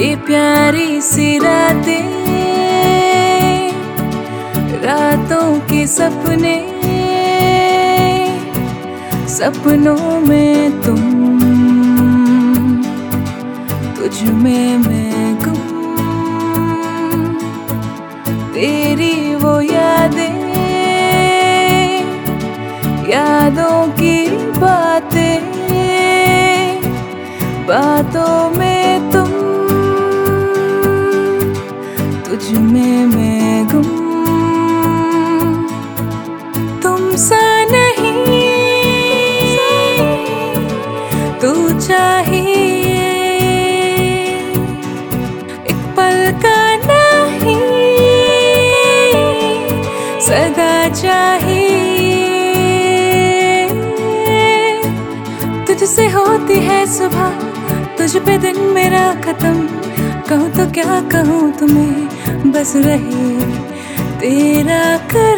ये प्यारी सी रातें, रातों के सपने, सपनों में तुम, तुझ में मैं गुम। तेरी वो यादें, यादों की बातें, बातों में तुझ में गुम। तुम सा नहीं, तू चाहिए। एक पल का नहीं, सदा चाहिए। तुझसे होती है सुबह, तुझ पे दिन मेरा खत्म। कहूँ तो क्या कहूँ तुम्हें? बस रहे तेरा करम